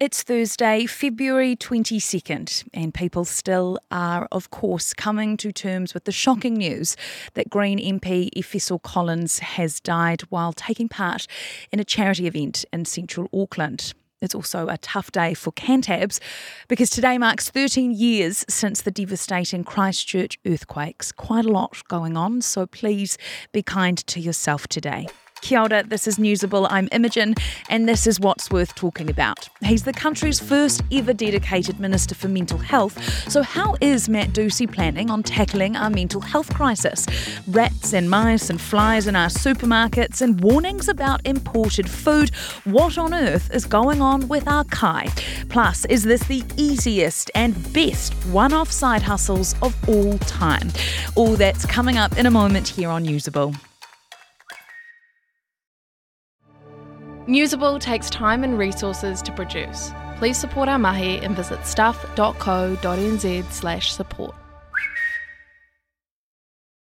It's Thursday, February 22nd, and people still are, of course, coming to terms with the shocking news that Green MP Efeso Collins has died while taking part in a charity event in central Auckland. It's also a tough day for Cantabs because today marks 13 years since the devastating Christchurch earthquakes. Quite a lot going on, so please be kind to yourself today. Kia ora, this is Newsable. I'm Imogen, and this is what's worth talking about. He's the country's first ever dedicated Minister for Mental Health. So, how is Matt Doocey planning on tackling our mental health crisis? Rats and mice and flies in our supermarkets, and warnings about imported food. What on earth is going on with our Kai? Plus, is this the easiest and best one off side hustles of all time? All that's coming up in a moment here on Newsable. Newsable takes time and resources to produce. Please support our mahi and visit stuff.co.nz slash support.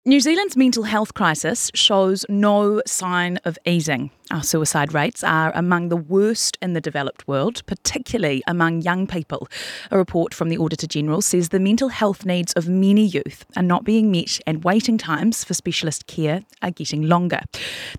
New Zealand's mental health crisis shows no sign of easing. Our suicide rates are among the worst in the developed world, particularly among young people. A report from the Auditor General says the mental health needs of many youth are not being met and waiting times for specialist care are getting longer.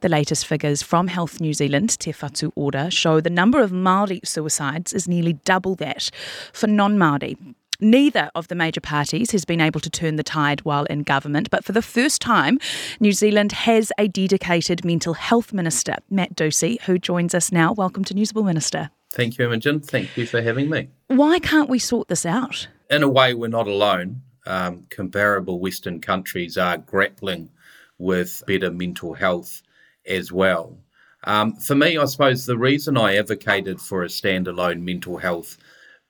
The latest figures from Health New Zealand, Te Whatu Ora, show the number of Māori suicides is nearly double that for non Māori. Neither of the major parties has been able to turn the tide while in government, but for the first time, New Zealand has a dedicated mental health minister, Matt Doocey, who joins us now. Welcome to Newsable Minister. Thank you, Imogen. Thank you for having me. Why can't we sort this out? In a way, we're not alone. Um, comparable Western countries are grappling with better mental health as well. Um, for me, I suppose the reason I advocated for a standalone mental health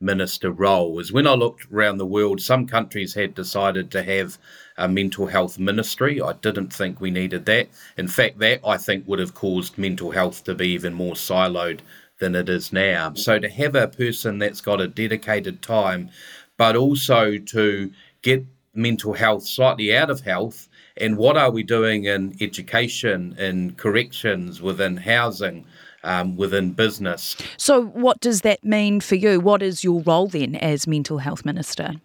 minister role is when I looked around the world, some countries had decided to have a mental health ministry. I didn't think we needed that. In fact, that I think would have caused mental health to be even more siloed than it is now. So to have a person that's got a dedicated time, but also to get mental health slightly out of health and what are we doing in education, in corrections, within housing, um, within business. So, what does that mean for you? What is your role then as mental health minister?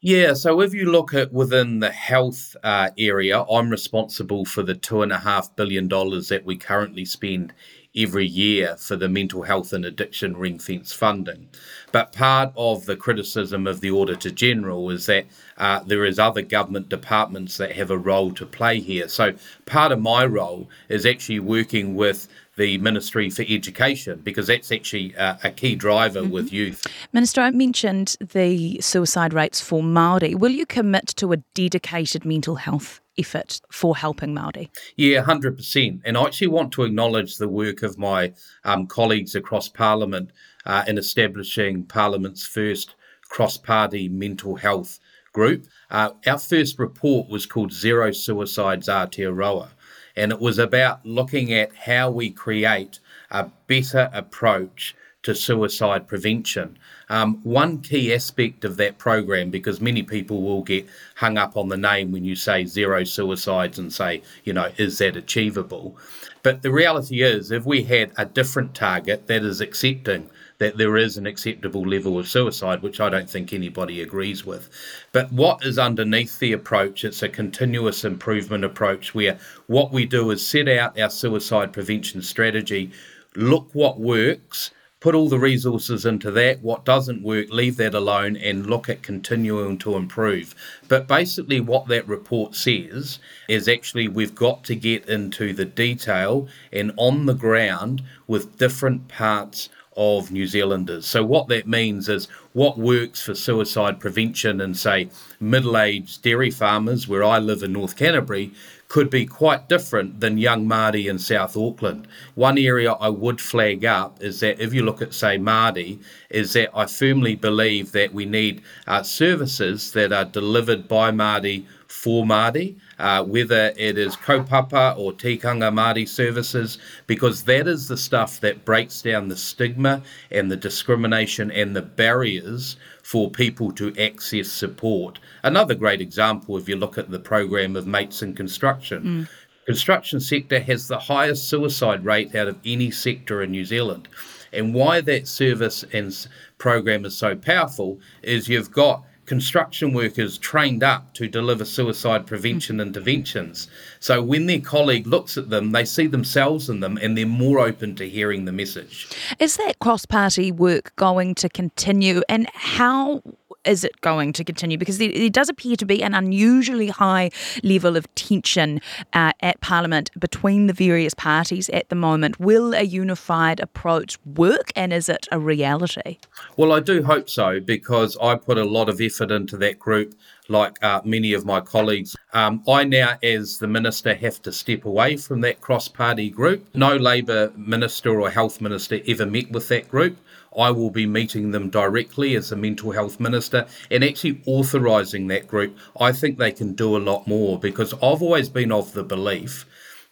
Yeah, so if you look at within the health uh, area, I'm responsible for the two and a half billion dollars that we currently spend every year for the mental health and addiction ring fence funding. But part of the criticism of the Auditor General is that uh, there is other government departments that have a role to play here. So part of my role is actually working with the Ministry for Education because that's actually a, a key driver mm-hmm. with youth. Minister, I mentioned the suicide rates for Māori. Will you commit to a dedicated mental health effort for helping Māori? Yeah, 100%. And I actually want to acknowledge the work of my um, colleagues across Parliament uh, in establishing Parliament's first cross party mental health group. Uh, our first report was called Zero Suicides Aotearoa and it was about looking at how we create a better approach to suicide prevention. Um, one key aspect of that program, because many people will get hung up on the name when you say zero suicides and say, you know, is that achievable? But the reality is, if we had a different target that is accepting that there is an acceptable level of suicide, which I don't think anybody agrees with. But what is underneath the approach? It's a continuous improvement approach where what we do is set out our suicide prevention strategy, look what works, put all the resources into that. What doesn't work, leave that alone and look at continuing to improve. But basically, what that report says is actually we've got to get into the detail and on the ground with different parts of New Zealanders. So, what that means is what works for suicide prevention in, say, middle aged dairy farmers, where I live in North Canterbury, could be quite different than young Māori in South Auckland. One area I would flag up is that if you look at, say, Māori, is that I firmly believe that we need uh, services that are delivered by Māori for Māori uh, whether it is kaupapa or tikanga Māori services, because that is the stuff that breaks down the stigma and the discrimination and the barriers for people to access support. Another great example, if you look at the program of Mates in Construction. Mm construction sector has the highest suicide rate out of any sector in New Zealand. And why that service and program is so powerful is you've got construction workers trained up to deliver suicide prevention interventions. So when their colleague looks at them, they see themselves in them and they're more open to hearing the message. Is that cross party work going to continue? And how is it going to continue? Because there, does appear to be an unusually high level of tension uh, at Parliament between the various parties at the moment. Will a unified approach work and is it a reality? Well, I do hope so because I put a lot of effort into that group like uh, many of my colleagues. Um, I now, as the minister, have to step away from that cross party group. No Labour minister or health minister ever met with that group. I will be meeting them directly as a mental health minister and actually authorising that group. I think they can do a lot more because I've always been of the belief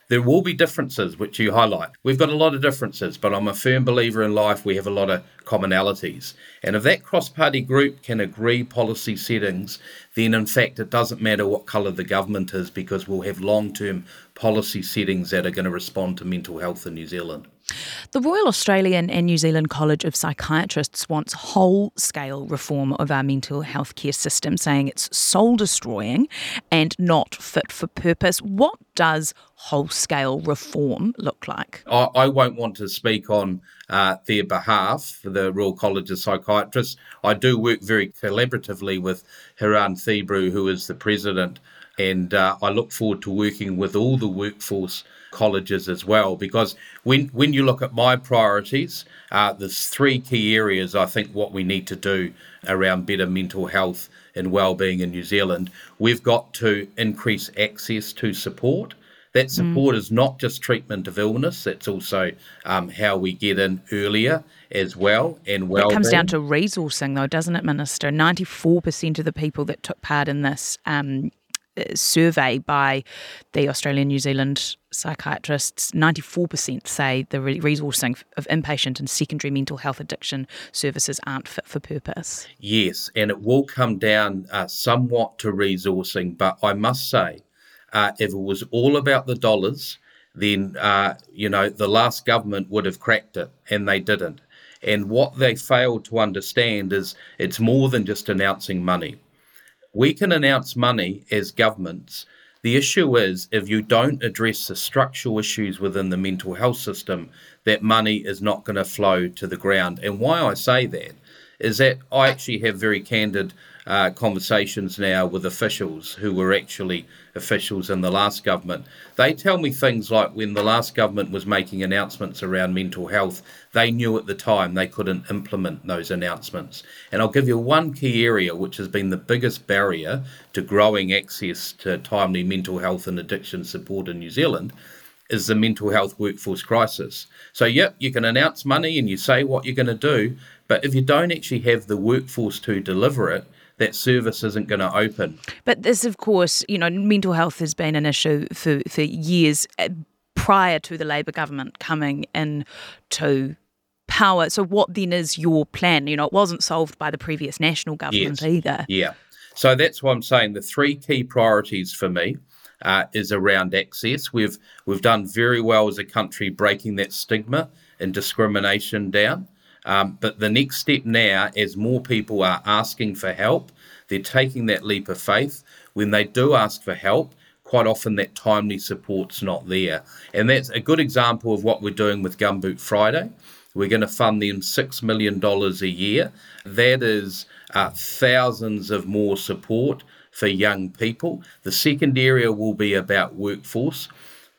there will be differences, which you highlight. We've got a lot of differences, but I'm a firm believer in life we have a lot of commonalities. And if that cross party group can agree policy settings, then in fact it doesn't matter what colour the government is because we'll have long term policy settings that are going to respond to mental health in New Zealand. The Royal Australian and New Zealand College of Psychiatrists wants whole scale reform of our mental health care system, saying it's soul destroying and not fit for purpose. What does whole scale reform look like? I, I won't want to speak on uh, their behalf for the Royal College of Psychiatrists. I do work very collaboratively with Hiran Thabrew, who is the president, and uh, I look forward to working with all the workforce colleges as well. Because when when you look at my priorities, uh, there's three key areas I think what we need to do around better mental health and well-being in New Zealand. We've got to increase access to support. That mm. support mm. is not just treatment of illness; it's also um, how we get in earlier as well and well. It comes down to resourcing, though, doesn't it, Minister? Ninety-four percent of the people that took part in this um, survey by the Australian New Zealand psychiatrists, 94% say the resourcing of inpatient and secondary mental health addiction services aren't fit for purpose. Yes, and it will come down uh, somewhat to resourcing, but I must say, uh, if it was all about the dollars, then uh, you know the last government would have cracked it, and they didn't. And what they failed to understand is it's more than just announcing money. We can announce money as governments. The issue is if you don't address the structural issues within the mental health system, that money is not going to flow to the ground. And why I say that is that I actually have very candid uh, conversations now with officials who were actually officials in the last government. They tell me things like when the last government was making announcements around mental health, they knew at the time they couldn't implement those announcements. And I'll give you one key area which has been the biggest barrier to growing access to timely mental health and addiction support in New Zealand is the mental health workforce crisis. So, yep, you can announce money and you say what you're going to do, but if you don't actually have the workforce to deliver it, that service isn't going to open. But this, of course, you know, mental health has been an issue for, for years uh, prior to the Labour government coming in to power. So, what then is your plan? You know, it wasn't solved by the previous national government yes. either. Yeah. So that's why I'm saying the three key priorities for me uh, is around access. We've we've done very well as a country breaking that stigma and discrimination down. Um, but the next step now, as more people are asking for help, they're taking that leap of faith. When they do ask for help, quite often that timely support's not there. And that's a good example of what we're doing with Gumboot Friday. We're going to fund them $6 million a year. That is uh, thousands of more support for young people. The second area will be about workforce.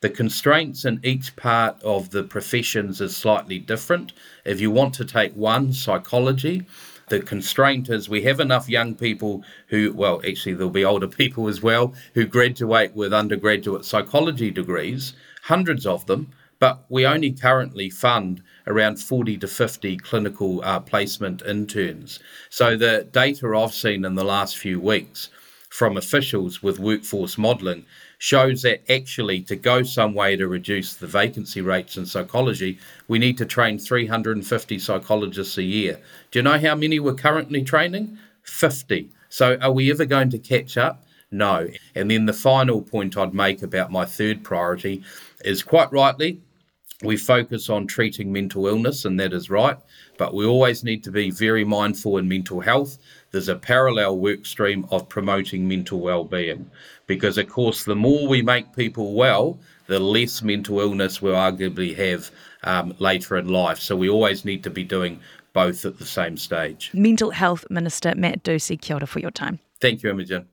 The constraints in each part of the professions is slightly different. If you want to take one, psychology, the constraint is we have enough young people who, well, actually, there'll be older people as well, who graduate with undergraduate psychology degrees, hundreds of them, but we only currently fund around 40 to 50 clinical uh, placement interns. So the data I've seen in the last few weeks from officials with workforce modelling shows that actually to go some way to reduce the vacancy rates in psychology, we need to train 350 psychologists a year. Do you know how many we're currently training? 50. So are we ever going to catch up No. And then the final point I'd make about my third priority is quite rightly, we focus on treating mental illness, and that is right, but we always need to be very mindful in mental health. There's a parallel work stream of promoting mental well-being because, of course, the more we make people well, the less mental illness we'll arguably have um, later in life. So we always need to be doing both at the same stage. Mental Health Minister Matt Doocey, kia ora for your time. Thank you, Imogen.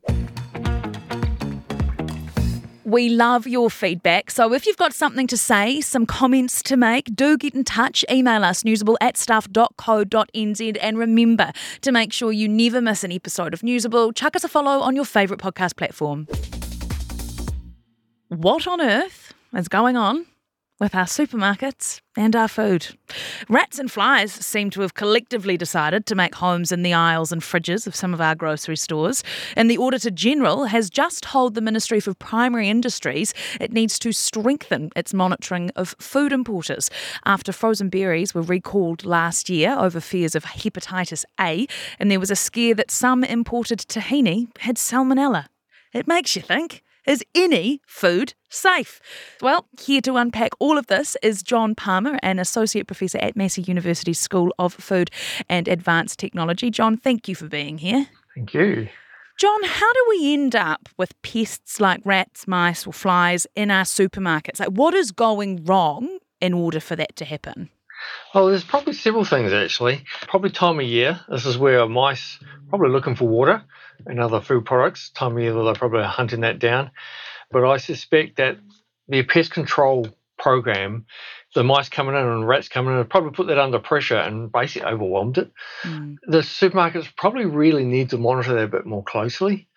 We love your feedback. So if you've got something to say, some comments to make, do get in touch. Email us newsable at stuff.co.nz. And remember to make sure you never miss an episode of Newsable. Chuck us a follow on your favourite podcast platform. What on earth is going on with our supermarkets and our food. Rats and flies seem to have collectively decided to make homes in the aisles and fridges of some of our grocery stores. And the Auditor General has just told the Ministry for Primary Industries it needs to strengthen its monitoring of food importers after frozen berries were recalled last year over fears of hepatitis A. And there was a scare that some imported tahini had salmonella. It makes you think. Is any food safe? Well, here to unpack all of this is John Palmer, an Associate Professor at Massey University School of Food and Advanced Technology. John, thank you for being here. Thank you. John, how do we end up with pests like rats, mice, or flies in our supermarkets? Like, what is going wrong in order for that to happen? Well, there's probably several things actually. Probably time of year. This is where mice probably looking for water and other food products. Time of year they're probably hunting that down. But I suspect that the pest control program, the mice coming in and rats coming in, probably put that under pressure and basically overwhelmed it. Mm. The supermarkets probably really need to monitor that a bit more closely.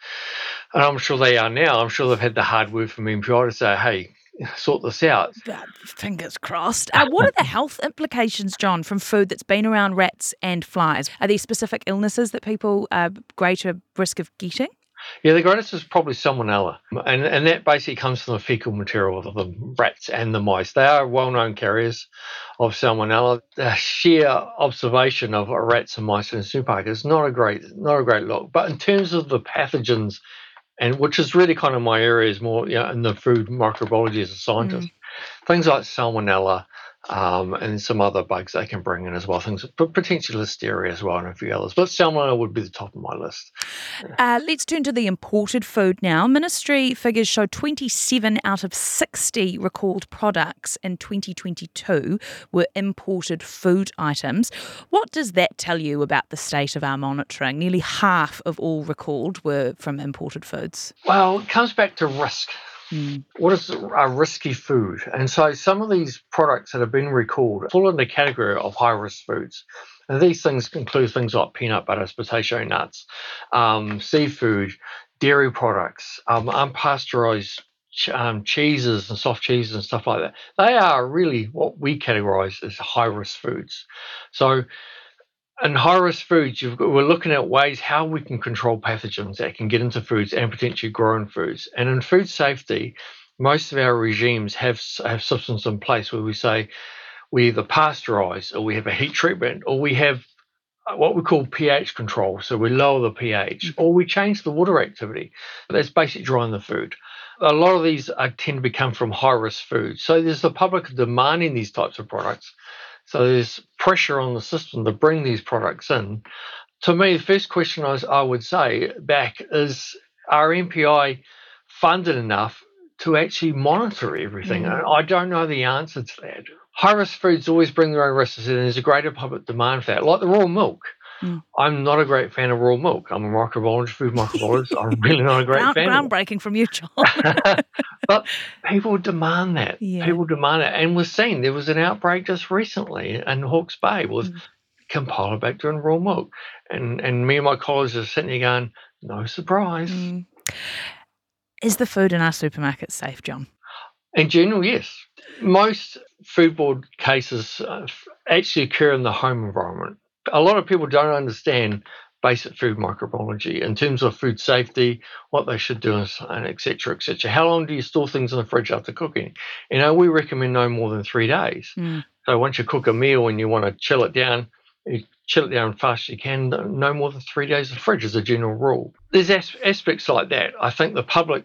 And I'm sure they are now. I'm sure they've had the hard word from MPI to say, hey, sort this out. Fingers crossed. Uh, what are the health implications, John, from food that's been around rats and flies? Are there specific illnesses that people are greater risk of getting? Yeah, the greatest is probably salmonella, and and that basically comes from the fecal material of the rats and the mice. They are well-known carriers of salmonella. The sheer observation of rats and mice in a supermarket is not a great not a great look. But in terms of the pathogens and which is really kind of my area is more know, in the food microbiology as a scientist. Mm. Things like salmonella, um, and some other bugs they can bring in as well. Things, but potentially listeria as well, and a few others. But salmonella would be the top of my list. Uh, let's turn to the imported food now. Ministry figures show 27 out of 60 recalled products in 2022 were imported food items. What does that tell you about the state of our monitoring? Nearly half of all recalled were from imported foods. Well, it comes back to risk. Mm. What is a risky food? And so some of these products that have been recalled fall in the category of high risk foods. And these things include things like peanut butter, potato nuts, um, seafood, dairy products, um, unpasteurized um, cheeses and soft cheeses and stuff like that. They are really what we categorize as high risk foods. So in high risk foods, we're looking at ways how we can control pathogens that can get into foods and potentially grow in foods. And in food safety, most of our regimes have have systems in place where we say we either pasteurize or we have a heat treatment or we have uh, what we call pH control. So we lower the pH mm-hmm. or we change the water activity. That's basically drying the food. A lot of these are, tend to become from high risk foods. So there's the public demanding these types of products. So there's pressure on the system to bring these products in. To me, the first question I, I would say back is are MPI funded enough to actually monitor everything? Mm. I don't know the answer to that. High risk foods always bring their own risks, and there's a greater public demand for that, like the raw milk. Mm. I'm not a great fan of raw milk. I'm a microbiologist, food microbiologist. I'm really not a great Ground, fan. Groundbreaking from you, John. but people demand that. Yeah. People demand it. And we're seeing there was an outbreak just recently in Hawke's Bay with mm. Campylobacter in raw milk. And, and me and my colleagues are sitting there going, no surprise. Mm. Is the food in our supermarkets safe, John? In general, yes. Most foodborne cases uh, actually occur in the home environment a lot of people don't understand basic food microbiology in terms of food safety, what they should do, and etc. etc. How long do you store things in the fridge after cooking? You know, we recommend no more than three days. Mm. So once you cook a meal and you want to chill it down, you chill it down fast as you can. No more than three days of fridge as a general rule. There's as- aspects like that. I think the public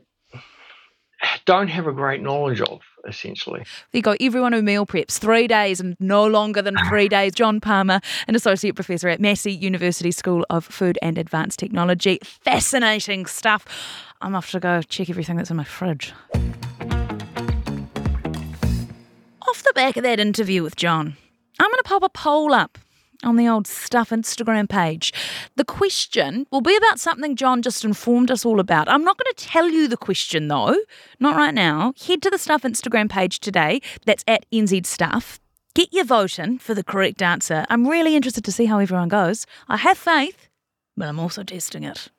don't have a great knowledge of essentially. There you go. Everyone who meal preps three days and no longer than three days. John Palmer, an associate professor at Massey University School of Food and Advanced Technology. Fascinating stuff. I'm off to go check everything that's in my fridge. Off the back of that interview with John, I'm going to pop a poll up on the old Stuff Instagram page. The question will be about something John just informed us all about. I'm not going to tell you the question though, not right now. Head to the Stuff Instagram page today. That's at NZ Stuff. Get your vote in for the correct answer. I'm really interested to see how everyone goes. I have faith, but I'm also testing it.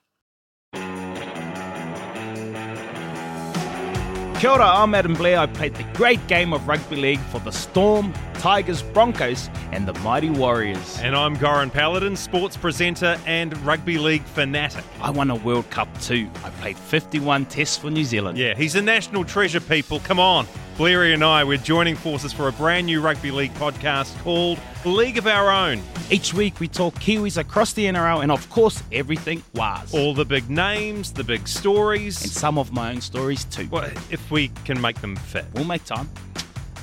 Kia ora, I'm Adam Blair. I played the great game of rugby league for the Storm, Tigers, Broncos, and the Mighty Warriors. And I'm Goran Paladin, sports presenter and rugby league fanatic. I won a World Cup too. I played 51 tests for New Zealand. Yeah, he's a national treasure, people. Come on. Blairy and I, we're joining forces for a brand new rugby league podcast called League of Our Own. Each week we talk Kiwis across the NRL and, of course, everything was. All the big names, the big stories. And some of my own stories too. Well, if we can make them fit. We'll make time.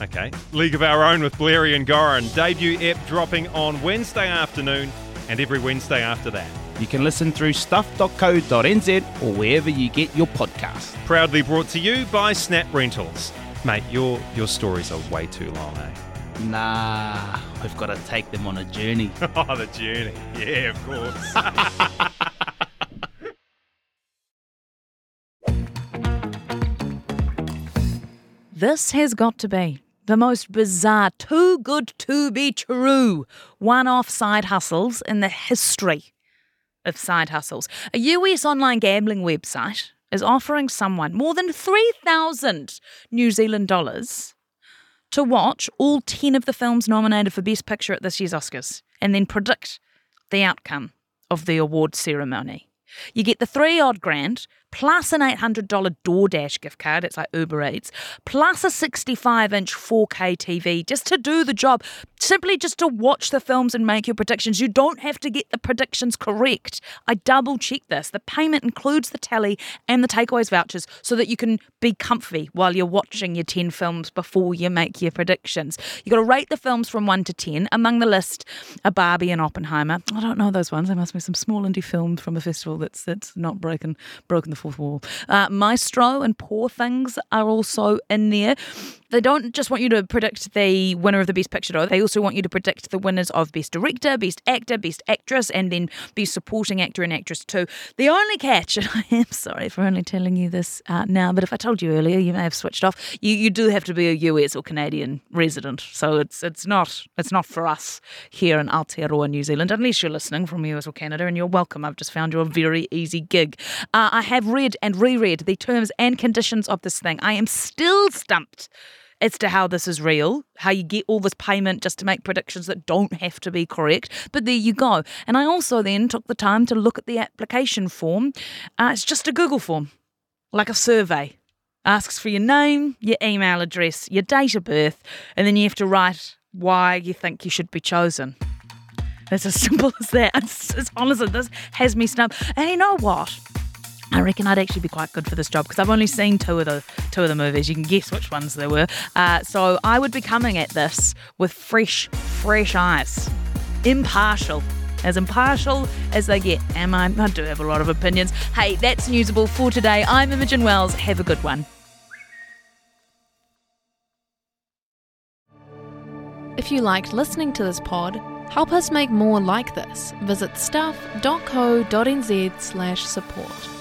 Okay. League of Our Own with Blairy and Goran. Debut ep dropping on Wednesday afternoon and every Wednesday after that. You can listen through stuff.co.nz or wherever you get your podcast. Proudly brought to you by Snap Rentals. Mate, your your stories are way too long, eh? Nah, we've got to take them on a journey. oh, the journey. Yeah, of course. this has got to be the most bizarre, too good to be true one off side hustles in the history of side hustles. A US online gambling website is offering someone more than 3,000 New Zealand dollars to watch all 10 of the films nominated for Best Picture at this year's Oscars and then predict the outcome of the award ceremony. You get the three odd grand plus an $800 DoorDash gift card, it's like Uber Eats, plus a 65 inch 4K TV just to do the job, simply just to watch the films and make your predictions. You don't have to get the predictions correct. I double check this. The payment includes the tally and the takeaways vouchers so that you can be comfy while you're watching your 10 films before you make your predictions. You've got to rate the films from 1 to 10. Among the list are Barbie and Oppenheimer. I don't know those ones. There must be some small indie film from a festival that's that's not broken broken the. Uh, Maestro and Poor Things are also in there. They don't just want you to predict the winner of the Best Picture, though. They also want you to predict the winners of Best Director, Best Actor, Best Actress, and then Best Supporting Actor and Actress, too. The only catch, and I am sorry for only telling you this uh, now, but if I told you earlier, you may have switched off. You, you do have to be a US or Canadian resident. So it's it's not it's not for us here in Aotearoa, New Zealand, unless you're listening from US or Canada, and you're welcome. I've just found you a very easy gig. Uh, I have read and reread the terms and conditions of this thing. I am still stumped as to how this is real, how you get all this payment just to make predictions that don't have to be correct. But there you go. And I also then took the time to look at the application form. Uh, it's just a Google form, like a survey. Asks for your name, your email address, your date of birth, and then you have to write why you think you should be chosen. It's as simple as that. It's, it's honestly, this has me stumped. And you know what? I reckon I'd actually be quite good for this job because I've only seen two of the two of the movies. You can guess which ones they were. Uh, so I would be coming at this with fresh, fresh eyes, impartial. As impartial as they get, am I? I do have a lot of opinions. Hey, that's Newsable for today. I'm Imogen Wells. Have a good one. If you liked listening to this pod, help us make more like this. Visit stuff.co.nz slash support.